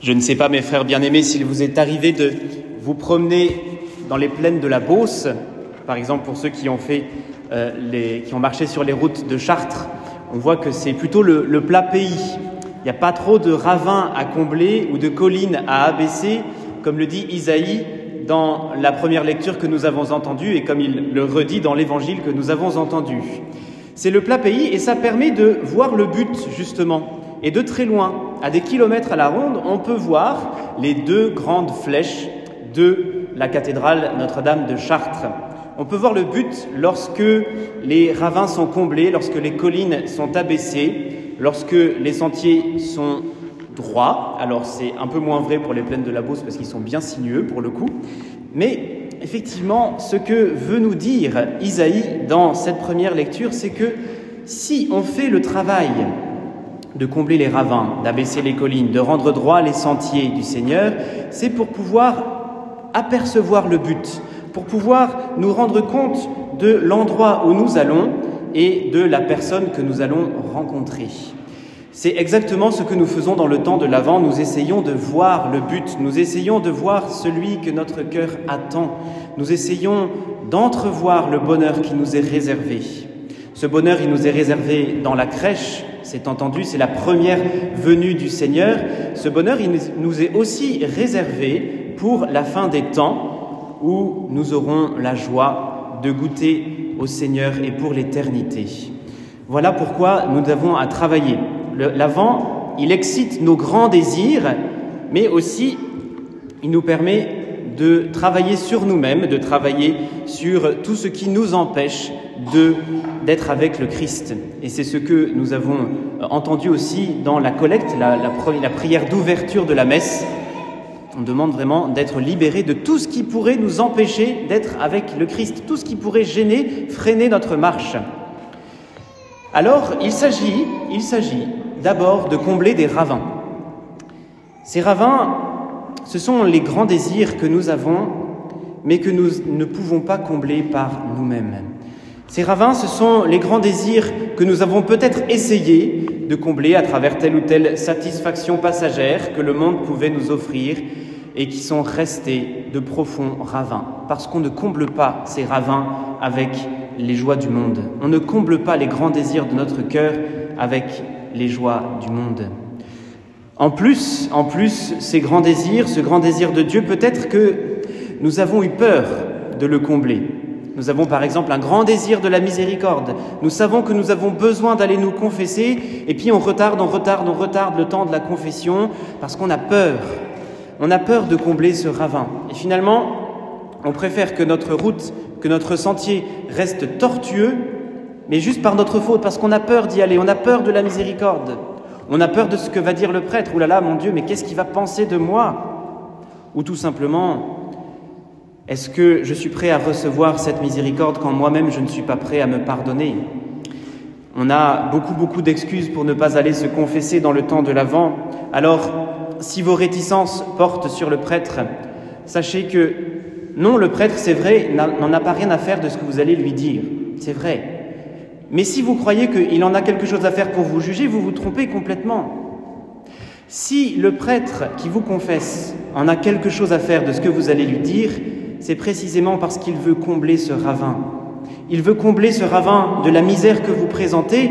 Je ne sais pas, mes frères bien-aimés, s'il vous est arrivé de vous promener dans les plaines de la Beauce, par exemple pour ceux qui ont, fait, euh, les, qui ont marché sur les routes de Chartres, on voit que c'est plutôt le, le, plat pays. Il n'y a pas trop de ravins à combler ou de collines à abaisser, comme le dit Isaïe dans la première lecture que nous avons entendue et comme il le redit dans l'évangile que nous avons entendu. C'est le plat pays et ça permet de voir le but justement et de très loin, à des kilomètres à la ronde, on peut voir les deux grandes flèches de la cathédrale Notre-Dame de Chartres. On peut voir le but lorsque les ravins sont comblés, lorsque les collines sont abaissées, lorsque les sentiers sont droits. Alors c'est un peu moins vrai pour les plaines de la Beauce parce qu'ils sont bien sinueux pour le coup. Mais effectivement, ce que veut nous dire Isaïe dans cette première lecture, c'est que si on fait le travail de combler les ravins, d'abaisser les collines, de rendre droit les sentiers du Seigneur, c'est pour pouvoir apercevoir le but, pour pouvoir nous rendre compte de l'endroit où nous allons et de la personne que nous allons rencontrer. C'est exactement ce que nous faisons dans le temps de l'Avent. Nous essayons de voir le but, nous essayons de voir celui que notre cœur attend, nous essayons d'entrevoir le bonheur qui nous est réservé. Ce bonheur, il nous est réservé dans la crèche, c'est entendu, c'est la première venue du Seigneur. Ce bonheur, il nous est aussi réservé pour la fin des temps où nous aurons la joie de goûter au Seigneur et pour l'éternité. Voilà pourquoi nous avons à travailler. L'avant, il excite nos grands désirs, mais aussi il nous permet de travailler sur nous-mêmes, de travailler sur tout ce qui nous empêche d'être avec le Christ. Et c'est ce que nous avons entendu aussi dans la collecte, la, la prière d'ouverture de la messe. On demande vraiment d'être libéré de tout ce qui pourrait nous empêcher d'être avec le Christ, tout ce qui pourrait gêner, freiner notre marche. Alors, il s'agit, il s'agit d'abord de combler des ravins. Ces ravins, ce sont les grands désirs que nous avons, mais que nous ne pouvons pas combler par nous-mêmes. Ces ravins, ce sont les grands désirs que nous avons peut-être essayé de combler à travers telle ou telle satisfaction passagère que le monde pouvait nous offrir et qui sont restés de profonds ravins, parce qu'on ne comble pas ces ravins avec les joies du monde. On ne comble pas les grands désirs de notre cœur avec les joies du monde. En plus, en plus, ces grands désirs, ce grand désir de Dieu, peut-être que nous avons eu peur de le combler. Nous avons par exemple un grand désir de la miséricorde. Nous savons que nous avons besoin d'aller nous confesser et puis on retarde, on retarde, on retarde le temps de la confession parce qu'on a peur. On a peur de combler ce ravin. Et finalement, on préfère que notre route, que notre sentier reste tortueux, mais juste par notre faute, parce qu'on a peur d'y aller, on a peur de la miséricorde. On a peur de ce que va dire le prêtre. Ouh là là, mon Dieu, mais qu'est-ce qu'il va penser de moi Ou tout simplement, est-ce que je suis prêt à recevoir cette miséricorde quand moi-même je ne suis pas prêt à me pardonner On a beaucoup, beaucoup d'excuses pour ne pas aller se confesser dans le temps de l'Avent. Alors, si vos réticences portent sur le prêtre, sachez que non, le prêtre, c'est vrai, n'en a pas rien à faire de ce que vous allez lui dire. C'est vrai. Mais si vous croyez qu'il en a quelque chose à faire pour vous juger, vous vous trompez complètement. Si le prêtre qui vous confesse en a quelque chose à faire de ce que vous allez lui dire, c'est précisément parce qu'il veut combler ce ravin. Il veut combler ce ravin de la misère que vous présentez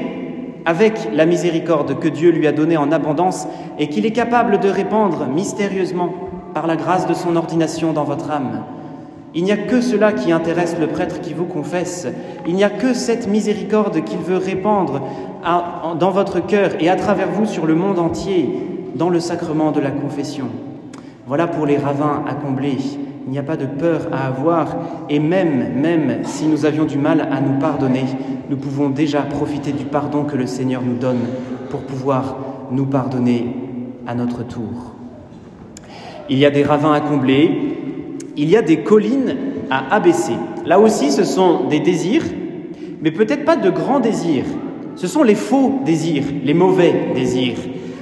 avec la miséricorde que Dieu lui a donnée en abondance et qu'il est capable de répandre mystérieusement par la grâce de son ordination dans votre âme. Il n'y a que cela qui intéresse le prêtre qui vous confesse. Il n'y a que cette miséricorde qu'il veut répandre dans votre cœur et à travers vous sur le monde entier dans le sacrement de la confession. Voilà pour les ravins à combler. Il n'y a pas de peur à avoir et même, même si nous avions du mal à nous pardonner, nous pouvons déjà profiter du pardon que le Seigneur nous donne pour pouvoir nous pardonner à notre tour. Il y a des ravins à combler, il y a des collines à abaisser. Là aussi, ce sont des désirs, mais peut-être pas de grands désirs. Ce sont les faux désirs, les mauvais désirs,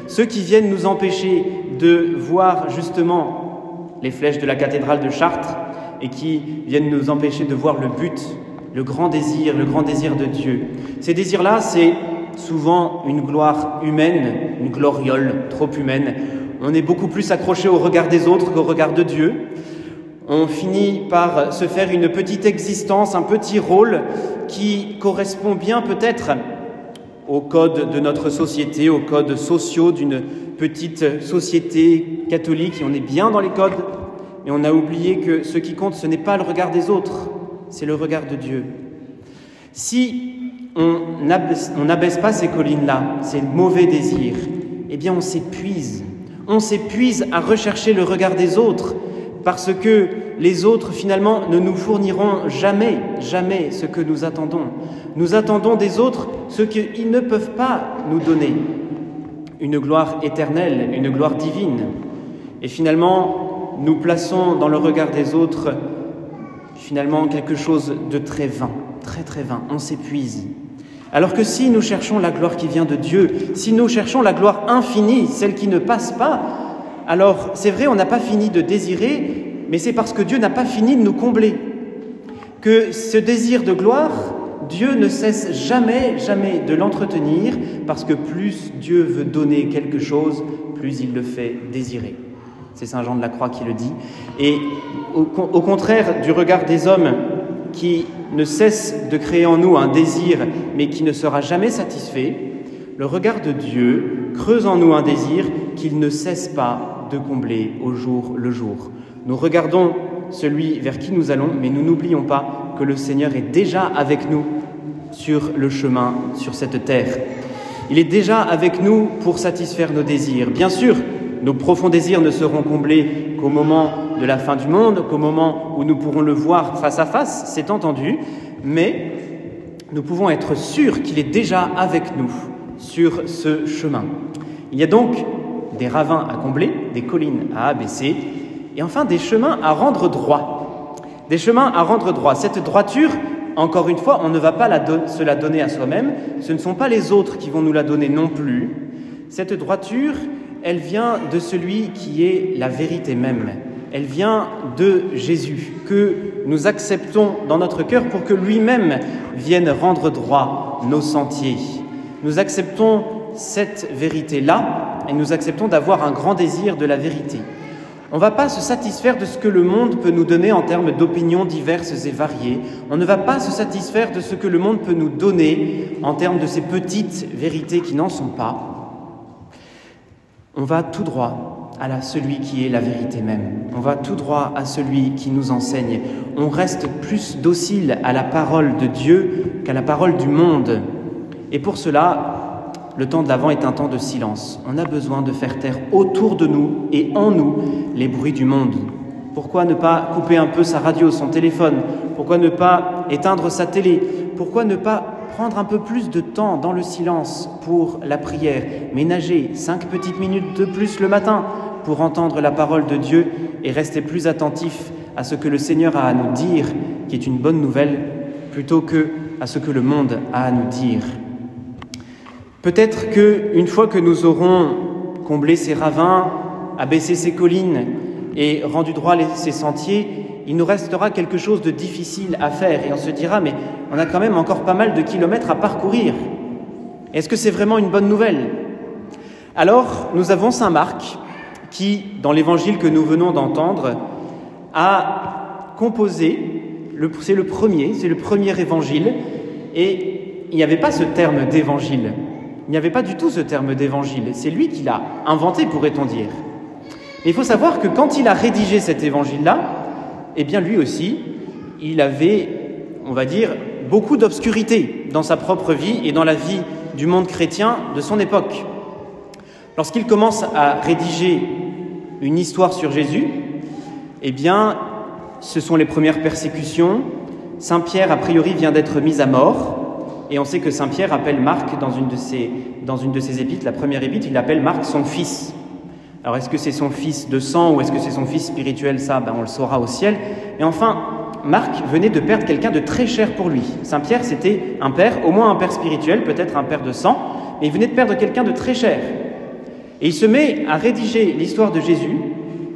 ceux qui viennent nous empêcher de voir justement les flèches de la cathédrale de Chartres et qui viennent nous empêcher de voir le but, le grand désir, le grand désir de Dieu. Ces désirs-là, c'est souvent une gloire humaine, une gloriole trop humaine, on est beaucoup plus accroché au regard des autres qu'au regard de Dieu. On finit par se faire une petite existence, un petit rôle qui correspond bien peut-être au code de notre société, aux codes sociaux d'une petite société catholique. On est bien dans les codes, mais on a oublié que ce qui compte, ce n'est pas le regard des autres, c'est le regard de Dieu. Si on n'abaisse pas ces collines-là, ces mauvais désirs, eh bien on s'épuise. On s'épuise à rechercher le regard des autres parce que les autres finalement ne nous fourniront jamais, jamais ce que nous attendons. Nous attendons des autres ce qu'ils ne peuvent pas nous donner. Une gloire éternelle, une gloire divine. Et finalement, nous plaçons dans le regard des autres finalement quelque chose de très vain, très très vain. On s'épuise. Alors que si nous cherchons la gloire qui vient de Dieu, si nous cherchons la gloire infinie, celle qui ne passe pas, alors c'est vrai, on n'a pas fini de désirer, mais c'est parce que Dieu n'a pas fini de nous combler. Que ce désir de gloire, Dieu ne cesse jamais, jamais de l'entretenir, parce que plus Dieu veut donner quelque chose, plus il le fait désirer. C'est Saint Jean de la Croix qui le dit. Et au, contraire du regard des hommes qui ne cesse de créer en nous un désir, mais qui ne sera jamais satisfait, le regard de Dieu creuse en nous un désir qu'il ne cesse pas de combler au jour le jour. Nous regardons celui vers qui nous allons, mais nous n'oublions pas que le Seigneur est déjà avec nous sur le chemin, sur cette terre. Il est déjà avec nous pour satisfaire nos désirs. Bien sûr, nos profonds désirs ne seront comblés qu'au moment de la fin du monde, qu'au moment où nous pourrons le voir face à face, c'est entendu, mais nous pouvons être sûrs qu'il est déjà avec nous sur ce chemin. Il y a donc des ravins à combler, des collines à abaisser, et enfin des chemins à rendre droit. Des chemins à rendre droit. Cette droiture, encore une fois, on ne va pas se la donner à soi-même, ce ne sont pas les autres qui vont nous la donner non plus. Cette droiture, elle vient de celui qui est la vérité même elle vient de Jésus, que nous acceptons dans notre cœur pour que lui-même vienne rendre droit nos sentiers. Nous acceptons cette vérité-là et nous acceptons d'avoir un grand désir de la vérité. On ne va pas se satisfaire de ce que le monde peut nous donner en termes d'opinions diverses et variées. On ne va pas se satisfaire de ce que le monde peut nous donner en termes de ces petites vérités qui n'en sont pas. On va tout droit à celui qui est la vérité même. On va tout droit à celui qui nous enseigne. On reste plus docile à la parole de Dieu qu'à la parole du monde. Et pour cela, le temps de l'Avent est un temps de silence. On a besoin de faire taire autour de nous et en nous les bruits du monde. Pourquoi ne pas couper un peu sa radio, son téléphone? Pourquoi ne pas éteindre sa télé? Pourquoi ne pas prendre un peu plus de temps dans le silence pour la prière, ménager cinq petites minutes de plus le matin pour entendre la parole de Dieu et rester plus attentif à ce que le Seigneur a à nous dire, qui est une bonne nouvelle, plutôt que à ce que le monde a à nous dire. Peut-être que une fois que nous aurons comblé ces ravins, abaissé ces collines et rendu droit ces sentiers, il nous restera quelque chose de difficile à faire et on se dira mais on a quand même encore pas mal de kilomètres à parcourir. Est-ce que c'est vraiment une bonne nouvelle? Alors nous avons Saint Marc qui, dans l'évangile que nous venons d'entendre, a composé, c'est le premier, c'est le premier évangile, et il n'y avait pas ce terme d'évangile. Il n'y avait pas du tout ce terme d'évangile. C'est lui qui l'a inventé, pourrait-on dire. Mais il faut savoir que quand il a rédigé cet évangile-là, eh bien lui aussi, il avait, on va dire, beaucoup d'obscurité dans sa propre vie et dans la vie du monde chrétien de son époque. Lorsqu'il commence à rédiger une histoire sur Jésus, eh bien, ce sont les premières persécutions. Saint Pierre, a priori, vient d'être mis à mort. Et on sait que Saint Pierre appelle Marc dans une de ses, dans une de ses épîtres, la première épître, il appelle Marc son fils. Alors est-ce que c'est son fils de sang ou est-ce que c'est son fils spirituel? Ça, ben, on le saura au ciel. Et enfin, Marc venait de perdre quelqu'un de très cher pour lui. Saint Pierre, c'était un père, au moins un père spirituel, peut-être un père de sang, mais il venait de perdre quelqu'un de très cher. Et il se met à rédiger l'histoire de Jésus,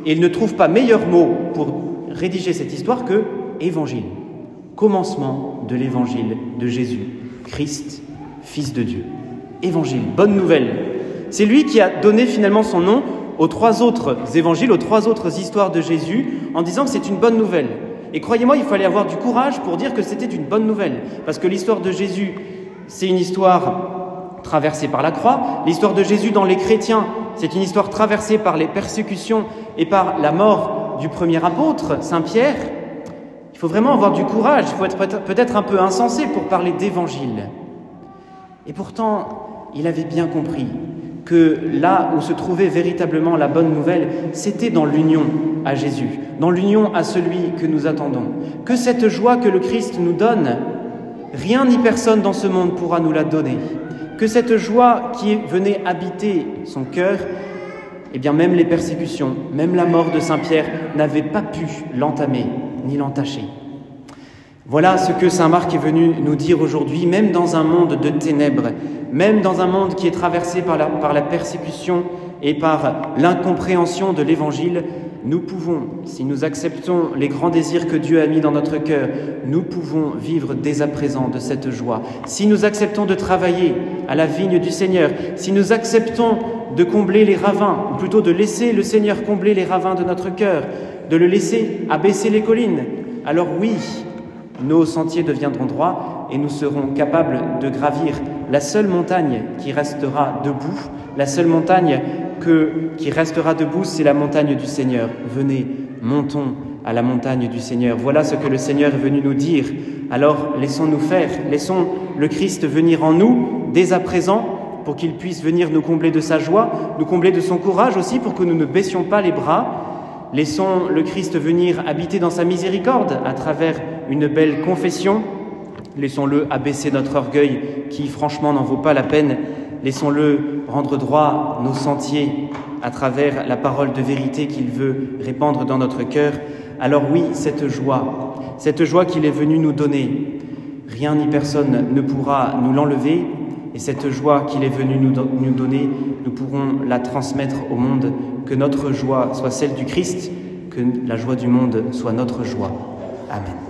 et il ne trouve pas meilleur mot pour rédiger cette histoire que évangile, commencement de l'évangile de Jésus, Christ, Fils de Dieu. Évangile, bonne nouvelle. C'est lui qui a donné finalement son nom aux trois autres évangiles, aux trois autres histoires de Jésus, en disant que c'est une bonne nouvelle. Et croyez-moi, il fallait avoir du courage pour dire que c'était une bonne nouvelle, parce que l'histoire de Jésus, c'est une histoire traversée par la croix. L'histoire de Jésus dans les chrétiens, c'est une histoire traversée par les persécutions et par la mort du premier apôtre, Saint Pierre. Il faut vraiment avoir du courage, il faut être peut-être un peu insensé pour parler d'évangile. Et pourtant, il avait bien compris que là où se trouvait véritablement la bonne nouvelle, c'était dans l'union à Jésus, dans l'union à celui que nous attendons. Que cette joie que le Christ nous donne, rien ni personne dans ce monde pourra nous la donner. Que cette joie qui venait habiter son cœur, eh bien même les persécutions, même la mort de Saint Pierre n'avaient pas pu l'entamer ni l'entacher. Voilà ce que Saint Marc est venu nous dire aujourd'hui, même dans un monde de ténèbres, même dans un monde qui est traversé par la, par la persécution et par l'incompréhension de l'Évangile, nous pouvons, si nous acceptons les grands désirs que Dieu a mis dans notre cœur, nous pouvons vivre dès à présent de cette joie. Si nous acceptons de travailler à la vigne du Seigneur, si nous acceptons de combler les ravins, ou plutôt de laisser le Seigneur combler les ravins de notre cœur, de le laisser abaisser les collines, alors oui, nos sentiers deviendront droits et nous serons capables de gravir la seule montagne qui restera debout, la seule montagne qui restera debout, c'est la montagne du Seigneur. Venez, montons à la montagne du Seigneur. Voilà ce que le Seigneur est venu nous dire. Alors laissons-nous faire, laissons le Christ venir en nous dès à présent pour qu'il puisse venir nous combler de sa joie, nous combler de son courage aussi pour que nous ne baissions pas les bras. Laissons le Christ venir habiter dans sa miséricorde à travers une belle confession. Laissons-le abaisser notre orgueil qui franchement n'en vaut pas la peine. Laissons-le rendre droit nos sentiers à travers la parole de vérité qu'il veut répandre dans notre cœur. Alors oui, cette joie, cette joie qu'il est venu nous donner, rien ni personne ne pourra nous l'enlever. Et cette joie qu'il est venu nous, nous donner, nous pourrons la transmettre au monde. Que notre joie soit celle du Christ, que la joie du monde soit notre joie. Amen.